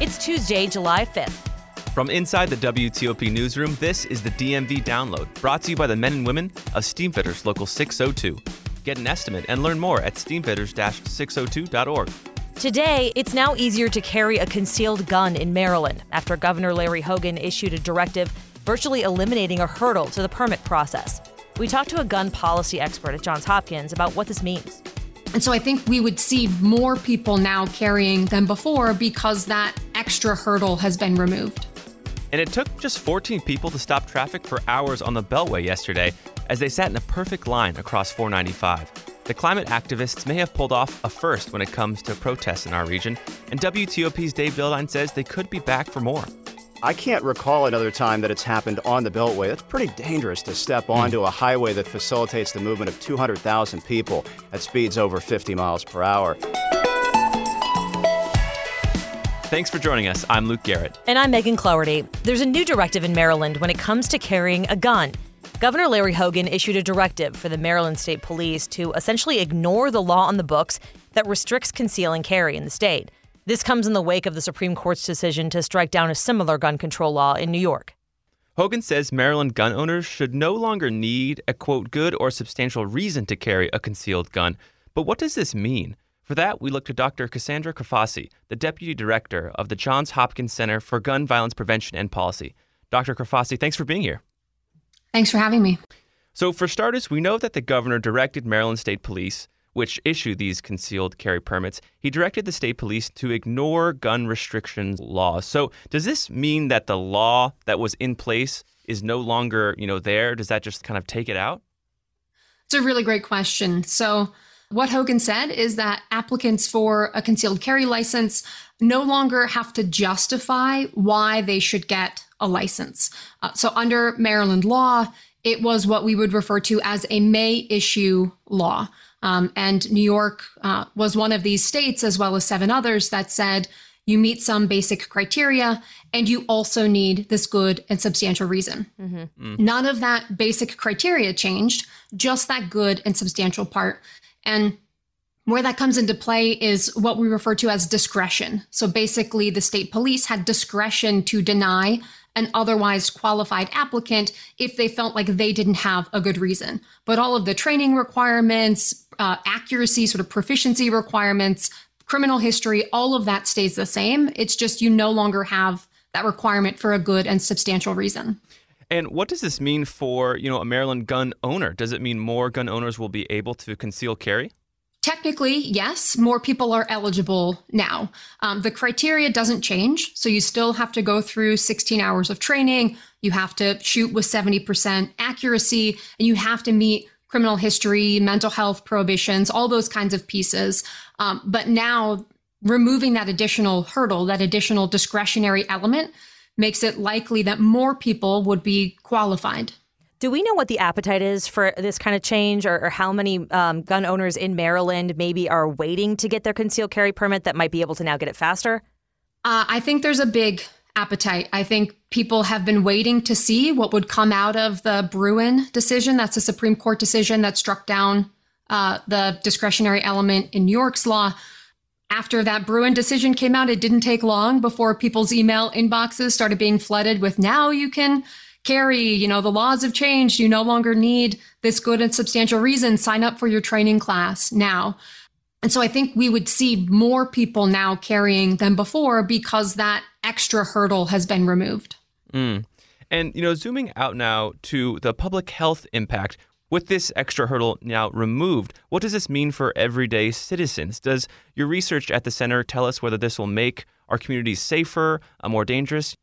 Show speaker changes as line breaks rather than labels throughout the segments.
It's Tuesday, July 5th.
From inside the WTOP newsroom, this is the DMV Download, brought to you by the men and women of Steamfitters Local 602. Get an estimate and learn more at steamfitters-602.org.
Today, it's now easier to carry a concealed gun in Maryland after Governor Larry Hogan issued a directive virtually eliminating a hurdle to the permit process. We talked to a gun policy expert at Johns Hopkins about what this means.
And so I think we would see more people now carrying than before because that extra hurdle has been removed.
And it took just 14 people to stop traffic for hours on the Beltway yesterday as they sat in a perfect line across 495. The climate activists may have pulled off a first when it comes to protests in our region, and WTOP's Dave Dildine says they could be back for more.
I can't recall another time that it's happened on the Beltway. It's pretty dangerous to step hmm. onto a highway that facilitates the movement of 200,000 people at speeds over 50 miles per hour.
Thanks for joining us. I'm Luke Garrett.
And I'm Megan Cloherty. There's a new directive in Maryland when it comes to carrying a gun. Governor Larry Hogan issued a directive for the Maryland State Police to essentially ignore the law on the books that restricts conceal and carry in the state. This comes in the wake of the Supreme Court's decision to strike down a similar gun control law in New York.
Hogan says Maryland gun owners should no longer need a quote good or substantial reason to carry a concealed gun. But what does this mean? For that, we look to Dr. Cassandra Crifasi, the Deputy Director of the Johns Hopkins Center for Gun Violence Prevention and Policy. Dr. Crifasi, thanks for being here.
Thanks for having me.
So, for starters, we know that the governor directed Maryland State Police which issue these concealed carry permits, he directed the state police to ignore gun restrictions laws. So, does this mean that the law that was in place is no longer, you know, there? Does that just kind of take it out?
It's a really great question. So, what Hogan said is that applicants for a concealed carry license no longer have to justify why they should get a license. Uh, so, under Maryland law, it was what we would refer to as a may issue law. Um, and New York uh, was one of these states, as well as seven others, that said you meet some basic criteria and you also need this good and substantial reason. Mm-hmm. Mm. None of that basic criteria changed, just that good and substantial part. And where that comes into play is what we refer to as discretion. So basically, the state police had discretion to deny an otherwise qualified applicant if they felt like they didn't have a good reason. But all of the training requirements, uh, accuracy, sort of proficiency requirements, criminal history, all of that stays the same. It's just you no longer have that requirement for a good and substantial reason.
And what does this mean for, you know, a Maryland gun owner? Does it mean more gun owners will be able to conceal carry?
Technically, yes, more people are eligible now. Um, the criteria doesn't change. So you still have to go through 16 hours of training. You have to shoot with 70% accuracy, and you have to meet criminal history, mental health prohibitions, all those kinds of pieces. Um, but now, removing that additional hurdle, that additional discretionary element, makes it likely that more people would be qualified
do we know what the appetite is for this kind of change, or, or how many um, gun owners in Maryland maybe are waiting to get their concealed carry permit that might be able to now get it faster?
Uh, I think there's a big appetite. I think people have been waiting to see what would come out of the Bruen decision. That's a Supreme Court decision that struck down uh, the discretionary element in New York's law. After that Bruen decision came out, it didn't take long before people's email inboxes started being flooded with now you can carry, you know, the laws have changed. You no longer need this good and substantial reason. Sign up for your training class now. And so I think we would see more people now carrying than before because that extra hurdle has been removed.
Mm. And, you know, zooming out now to the public health impact, with this extra hurdle now removed, what does this mean for everyday citizens? Does your research at the center tell us whether this will make our communities safer, uh, more dangerous?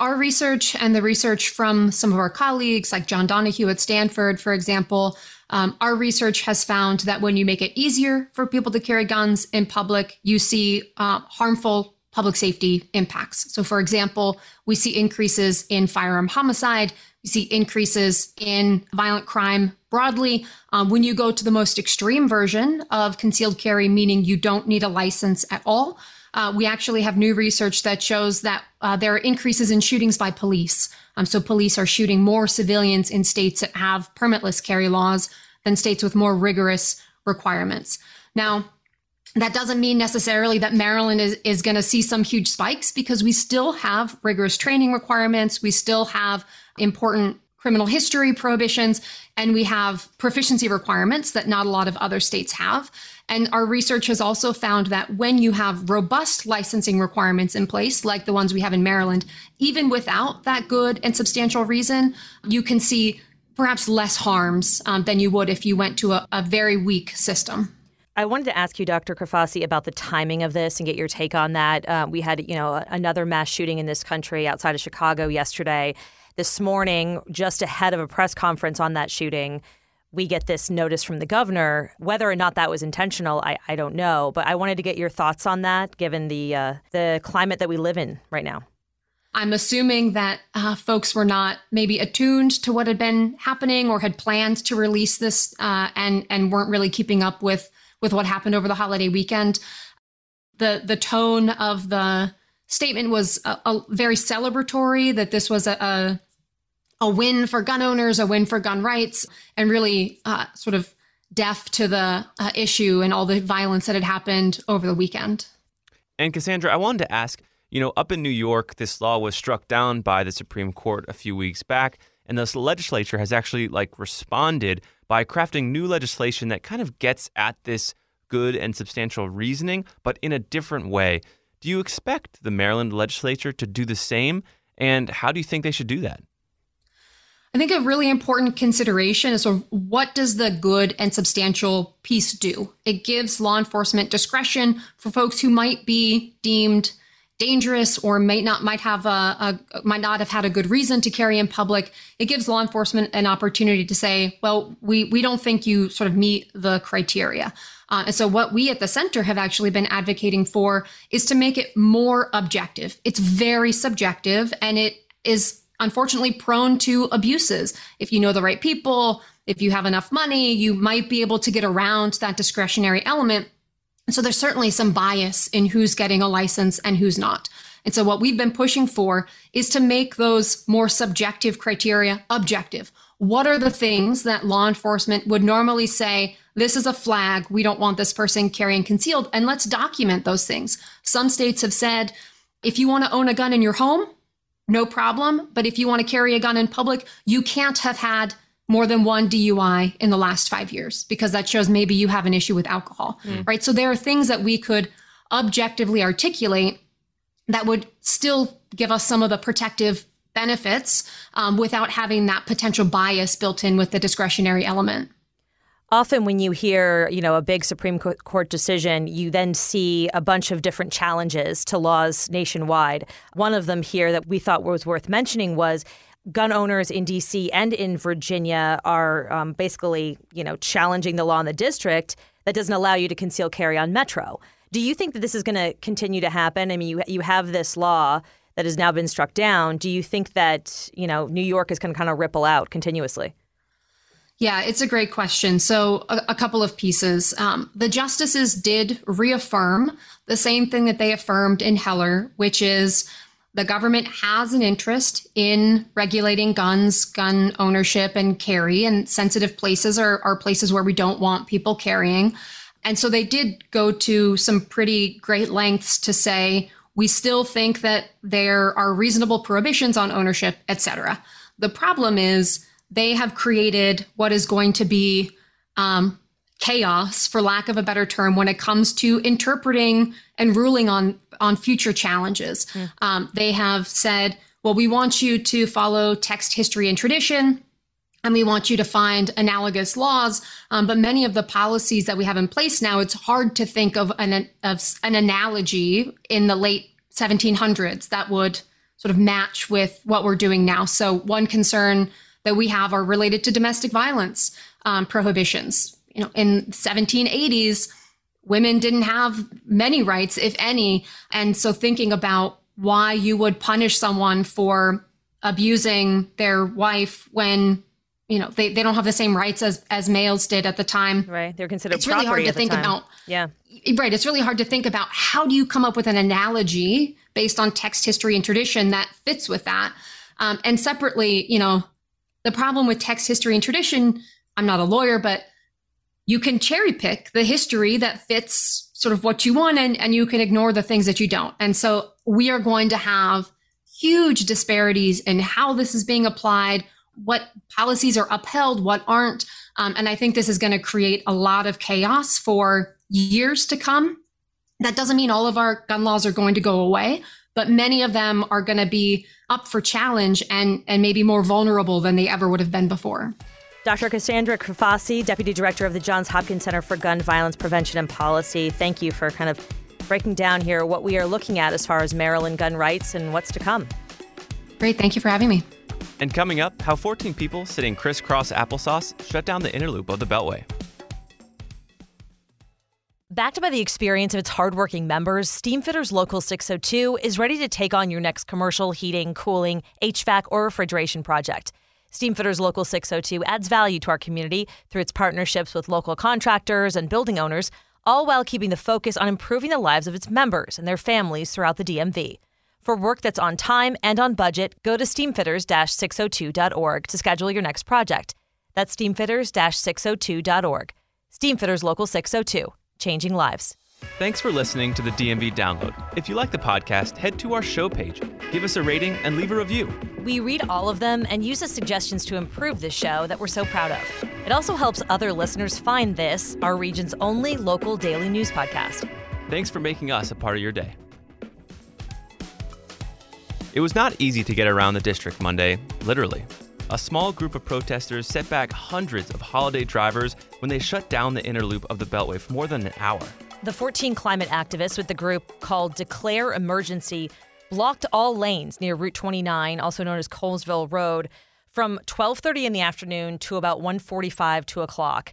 Our research and the research from some of our colleagues, like John Donohue at Stanford, for example, um, our research has found that when you make it easier for people to carry guns in public, you see uh, harmful public safety impacts. So, for example, we see increases in firearm homicide, we see increases in violent crime broadly. Um, when you go to the most extreme version of concealed carry, meaning you don't need a license at all, uh, we actually have new research that shows that uh, there are increases in shootings by police. Um, so police are shooting more civilians in states that have permitless carry laws than states with more rigorous requirements. Now, that doesn't mean necessarily that Maryland is, is going to see some huge spikes because we still have rigorous training requirements. We still have important criminal history prohibitions, and we have proficiency requirements that not a lot of other states have. And our research has also found that when you have robust licensing requirements in place, like the ones we have in Maryland, even without that good and substantial reason, you can see perhaps less harms um, than you would if you went to a, a very weak system.
I wanted to ask you, Dr. Crifasi, about the timing of this and get your take on that. Uh, we had, you know, another mass shooting in this country outside of Chicago yesterday. This morning, just ahead of a press conference on that shooting, we get this notice from the governor. Whether or not that was intentional, I, I don't know. But I wanted to get your thoughts on that, given the uh, the climate that we live in right now.
I'm assuming that uh, folks were not maybe attuned to what had been happening or had planned to release this uh, and and weren't really keeping up with with what happened over the holiday weekend. The the tone of the statement was a, a very celebratory that this was a, a, a win for gun owners, a win for gun rights, and really uh, sort of deaf to the uh, issue and all the violence that had happened over the weekend.
And Cassandra, I wanted to ask, you know, up in New York, this law was struck down by the Supreme Court a few weeks back, and the legislature has actually like responded by crafting new legislation that kind of gets at this good and substantial reasoning, but in a different way. Do you expect the Maryland legislature to do the same? And how do you think they should do that?
I think a really important consideration is sort of what does the good and substantial piece do? It gives law enforcement discretion for folks who might be deemed dangerous or might not might have a, a, might not have had a good reason to carry in public it gives law enforcement an opportunity to say well we we don't think you sort of meet the criteria uh, and so what we at the center have actually been advocating for is to make it more objective it's very subjective and it is unfortunately prone to abuses if you know the right people if you have enough money you might be able to get around that discretionary element so there's certainly some bias in who's getting a license and who's not. And so what we've been pushing for is to make those more subjective criteria objective. What are the things that law enforcement would normally say, this is a flag, we don't want this person carrying concealed, and let's document those things. Some states have said, if you want to own a gun in your home, no problem. But if you want to carry a gun in public, you can't have had more than one DUI in the last five years because that shows maybe you have an issue with alcohol, mm. right? So there are things that we could objectively articulate that would still give us some of the protective benefits um, without having that potential bias built in with the discretionary element.
Often, when you hear, you know, a big Supreme Court decision, you then see a bunch of different challenges to laws nationwide. One of them here that we thought was worth mentioning was gun owners in D.C. and in Virginia are um, basically, you know, challenging the law in the district that doesn't allow you to conceal carry on Metro. Do you think that this is going to continue to happen? I mean, you you have this law that has now been struck down. Do you think that you know New York is going to kind of ripple out continuously?
Yeah, it's a great question. So, a, a couple of pieces. Um, the justices did reaffirm the same thing that they affirmed in Heller, which is the government has an interest in regulating guns, gun ownership, and carry, and sensitive places are, are places where we don't want people carrying. And so they did go to some pretty great lengths to say we still think that there are reasonable prohibitions on ownership, et cetera. The problem is they have created what is going to be um, chaos, for lack of a better term, when it comes to interpreting and ruling on on future challenges. Mm. Um, they have said, "Well, we want you to follow text, history, and tradition." And we want you to find analogous laws, um, but many of the policies that we have in place now, it's hard to think of an of an analogy in the late 1700s that would sort of match with what we're doing now. So one concern that we have are related to domestic violence um, prohibitions. You know, in 1780s, women didn't have many rights, if any. And so thinking about why you would punish someone for abusing their wife when you know they, they don't have the same rights as as males did at the time.
Right. They're considered
it's really hard to think about
yeah.
right. It's really hard to think about how do you come up with an analogy based on text history and tradition that fits with that? Um, and separately you know the problem with text history and tradition i'm not a lawyer but you can cherry pick the history that fits sort of what you want and, and you can ignore the things that you don't. And so we are going to have huge disparities in how this is being applied, what policies are upheld, what aren't. Um, and I think this is going to create a lot of chaos for years to come. That doesn't mean all of our gun laws are going to go away, but many of them are going to be up for challenge and, and maybe more vulnerable than they ever would have been before.
Dr. Cassandra Crifasi, Deputy Director of the Johns Hopkins Center for Gun Violence Prevention and Policy, thank you for kind of breaking down here what we are looking at as far as Maryland gun rights and what's to come.
Great. Thank you for having me.
And coming up, how 14 people sitting crisscross applesauce shut down the inner loop of the Beltway.
Backed by the experience of its hardworking members, Steamfitters Local 602 is ready to take on your next commercial heating, cooling, HVAC, or refrigeration project. Steamfitters Local 602 adds value to our community through its partnerships with local contractors and building owners all while keeping the focus on improving the lives of its members and their families throughout the DMV. For work that's on time and on budget, go to steamfitters-602.org to schedule your next project. That's steamfitters-602.org. Steamfitters Local 602, changing lives.
Thanks for listening to the DMV Download. If you like the podcast, head to our show page, give us a rating, and leave a review.
We read all of them and use as suggestions to improve this show that we're so proud of. It also helps other listeners find this, our region's only local daily news podcast.
Thanks for making us a part of your day. It was not easy to get around the district Monday, literally. A small group of protesters set back hundreds of holiday drivers when they shut down the inner loop of the Beltway for more than an hour.
The 14 climate activists with the group called Declare Emergency blocked all lanes near Route 29, also known as Colesville Road, from 12:30 in the afternoon to about 1:45, 2 o'clock.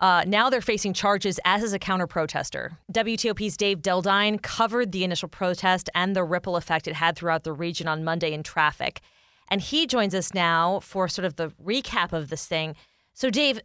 Uh, now they're facing charges as is a counter protester. WTOP's Dave Dildine covered the initial protest and the ripple effect it had throughout the region on Monday in traffic. And he joins us now for sort of the recap of this thing. So, Dave,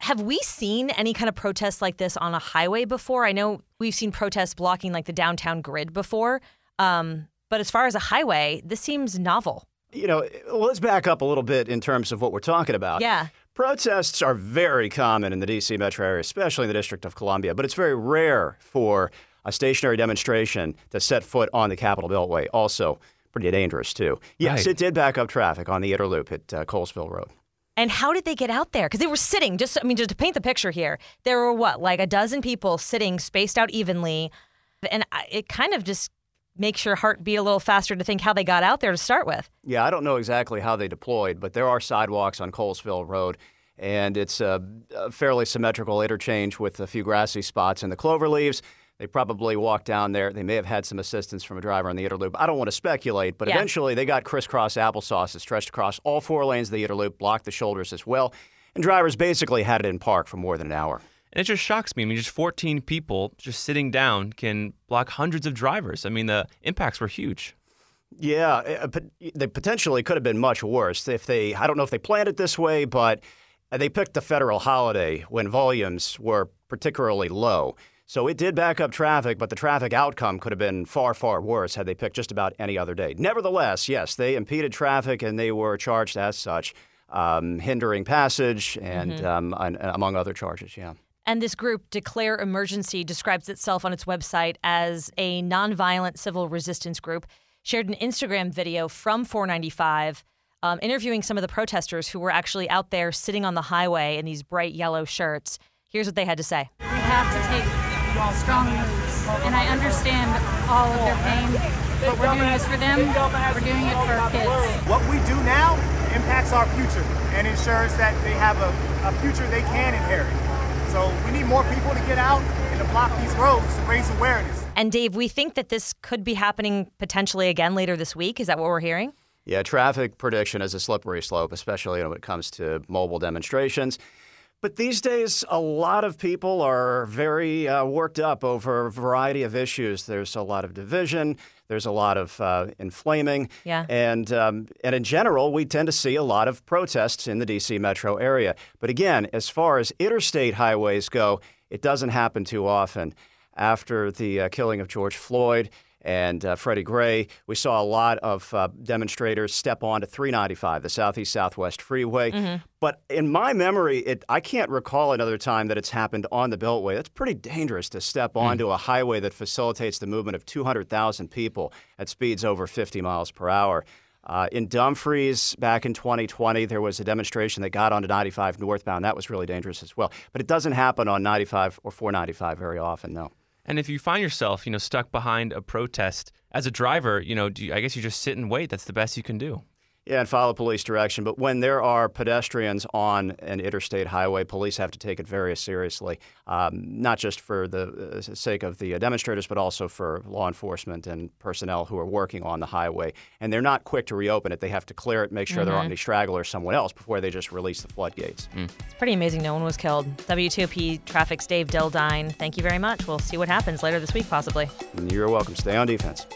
have we seen any kind of protests like this on a highway before? I know we've seen protests blocking like the downtown grid before, um, but as far as a highway, this seems novel.
You know, let's back up a little bit in terms of what we're talking about.
Yeah.
Protests are very common in the D.C. metro area, especially in the District of Columbia, but it's very rare for a stationary demonstration to set foot on the Capitol Beltway. Also, pretty dangerous, too. Yes, right. it did back up traffic on the Inner Loop at uh, Colesville Road.
And how did they get out there? Because they were sitting, just, I mean, just to paint the picture here, there were what, like a dozen people sitting spaced out evenly. And it kind of just makes your heart beat a little faster to think how they got out there to start with.
Yeah, I don't know exactly how they deployed, but there are sidewalks on Colesville Road. And it's a, a fairly symmetrical interchange with a few grassy spots and the clover leaves. They probably walked down there. They may have had some assistance from a driver on the Interloop. I don't want to speculate, but yeah. eventually they got crisscross applesauce that stretched across all four lanes of the Interloop, blocked the shoulders as well, and drivers basically had it in park for more than an hour.
And it just shocks me. I mean, just 14 people just sitting down can block hundreds of drivers. I mean, the impacts were huge.
Yeah, uh, they potentially could have been much worse if they. I don't know if they planned it this way, but they picked a federal holiday when volumes were particularly low. So it did back up traffic, but the traffic outcome could have been far, far worse had they picked just about any other day. Nevertheless, yes, they impeded traffic and they were charged as such, um, hindering passage and, mm-hmm. um, and among other charges. Yeah.
And this group, Declare Emergency, describes itself on its website as a nonviolent civil resistance group. Shared an Instagram video from 495 um, interviewing some of the protesters who were actually out there sitting on the highway in these bright yellow shirts. Here's what they had to say
We have to take strong moves. And I understand all of their pain, but we're doing this for them. We're doing it for our kids.
What we do now impacts our future and ensures that they have a, a future they can inherit. So we need more people to get out and to block these roads to raise awareness.
And Dave, we think that this could be happening potentially again later this week. Is that what we're hearing?
Yeah, traffic prediction is a slippery slope, especially when it comes to mobile demonstrations. But these days, a lot of people are very uh, worked up over a variety of issues. There's a lot of division. There's a lot of uh, inflaming.
Yeah.
And, um, and in general, we tend to see a lot of protests in the D.C. metro area. But again, as far as interstate highways go, it doesn't happen too often. After the uh, killing of George Floyd, and uh, Freddie Gray. We saw a lot of uh, demonstrators step onto 395, the Southeast Southwest Freeway.
Mm-hmm.
But in my memory, it, I can't recall another time that it's happened on the Beltway. That's pretty dangerous to step onto a highway that facilitates the movement of 200,000 people at speeds over 50 miles per hour. Uh, in Dumfries back in 2020, there was a demonstration that got onto 95 northbound. That was really dangerous as well. But it doesn't happen on 95 or 495 very often, no.
And if you find yourself, you know, stuck behind a protest as a driver, you know, you, I guess you just sit and wait. That's the best you can do.
Yeah, and follow police direction. But when there are pedestrians on an interstate highway, police have to take it very seriously, um, not just for the uh, sake of the uh, demonstrators, but also for law enforcement and personnel who are working on the highway. And they're not quick to reopen it. They have to clear it, make sure there aren't any stragglers someone else before they just release the floodgates.
It's pretty amazing no one was killed. WTOP Traffic's Dave Dildine, thank you very much. We'll see what happens later this week, possibly.
You're welcome. Stay on defense.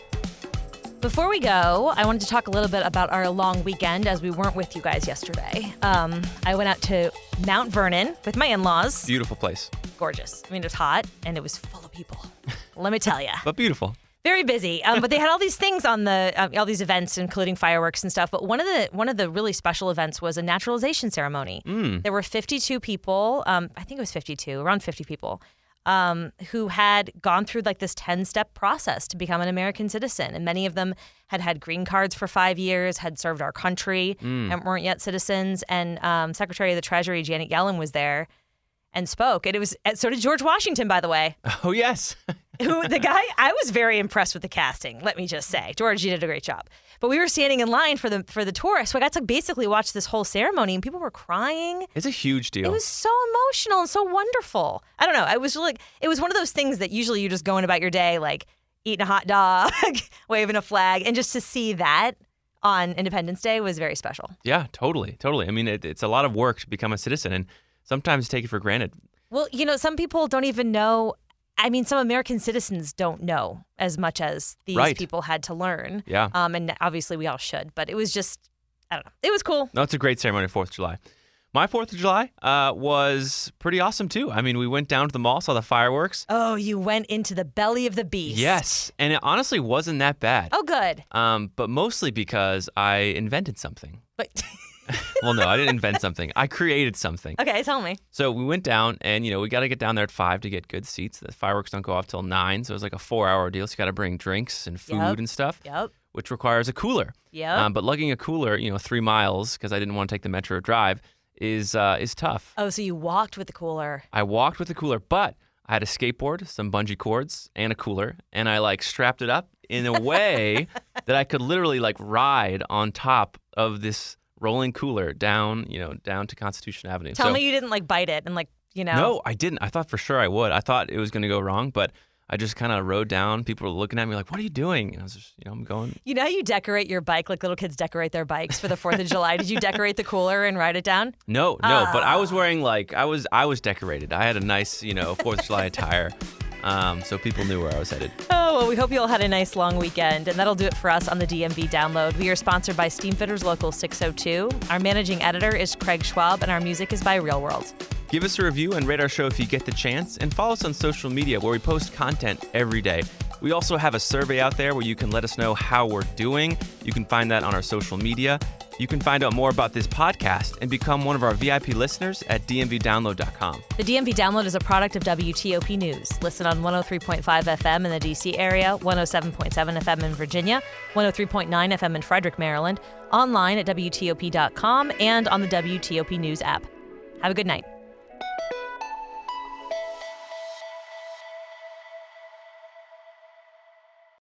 Before we go, I wanted to talk a little bit about our long weekend as we weren't with you guys yesterday. Um, I went out to Mount Vernon with my in laws.
Beautiful place,
Gorgeous. I mean, it was hot and it was full of people. Let me tell you.
but beautiful.
Very busy, um, but they had all these things on the uh, all these events, including fireworks and stuff. But one of the one of the really special events was a naturalization ceremony. There were 52 people. Um, I think it was 52, around 50 people, um, who had gone through like this 10 step process to become an American citizen, and many of them had had green cards for five years, had served our country, and weren't yet citizens. And um, Secretary of the Treasury Janet Yellen was there and spoke, and it was uh, so did George Washington, by the way
Oh yes.
who the guy I was very impressed with the casting. Let me just say, George, you did a great job. But we were standing in line for the for the tour, so I got to basically watch this whole ceremony, and people were crying.
it's a huge deal.
It was so emotional and so wonderful. I don't know. I was like, it was one of those things that usually you're just going about your day, like eating a hot dog, waving a flag, and just to see that on Independence Day was very special.
yeah, totally, totally. I mean, it, it's a lot of work to become a citizen, and sometimes take it for granted.
Well, you know, some people don't even know. I mean, some American citizens don't know as much as these
Right.
people had to learn.
Yeah.
Um, and obviously we all should, but it was just, I don't know. It was cool.
No, it's a great ceremony, Fourth of July. My Fourth of July uh, was pretty awesome too. I mean, we went down to the mall, saw the fireworks.
Oh, you went into the belly of the beast.
Yes, and it honestly wasn't that bad.
Oh, good.
Um, but mostly because I invented something.
But
Well, no, I didn't invent something. I created something.
okay, tell me.
So we went down, and you know we got to get down there at five to get good seats. The fireworks don't go off till nine, so it was like a four-hour deal. So you got to bring drinks and food
Yep.
and stuff,
Yep.
which requires a cooler.
Yep.
Um, but lugging a cooler, you know, three miles because I didn't want to take the metro drive, is uh, is tough.
oh, so you walked with the cooler.
I walked with the cooler, but I had a skateboard, some bungee cords, and a cooler, and I like strapped it up in a way that I could literally like ride on top of this rolling cooler down, you know, down to Constitution Avenue.
Tell
So-
me you didn't like bite it and like, you know.
no, I didn't. I thought for sure I would. I thought it was going to go wrong, but I just kind of rode down. People were looking at me like, "What are you doing?" And I was just, you know, I'm going.
You know how you decorate your bike like little kids decorate their bikes for the 4th of July? Did you decorate the cooler and ride it down?
No, no, but I was ah. wearing like I was I was decorated. I had a nice, you know, Fourth of July attire, um, so people knew where I was headed.
Oh, well, we hope you all had a nice long weekend, and that'll do it for us on the DMV download. We are sponsored by Steamfitters Local 602. Our managing editor is Craig Schwab, and our music is by Real World.
Give us a review and rate our show if you get the chance, and follow us on social media where we post content every day. We also have a survey out there where you can let us know how we're doing. You can find that on our social media. You can find out more about this podcast and become one of our VIP listeners at dmvdownload.com.
The DMV download is a product of WTOP News. Listen on 103.5 FM in the DC area, 107.7 FM in Virginia, 103.9 FM in Frederick, Maryland, online at WTOP.com, and on the WTOP News app. Have a good night.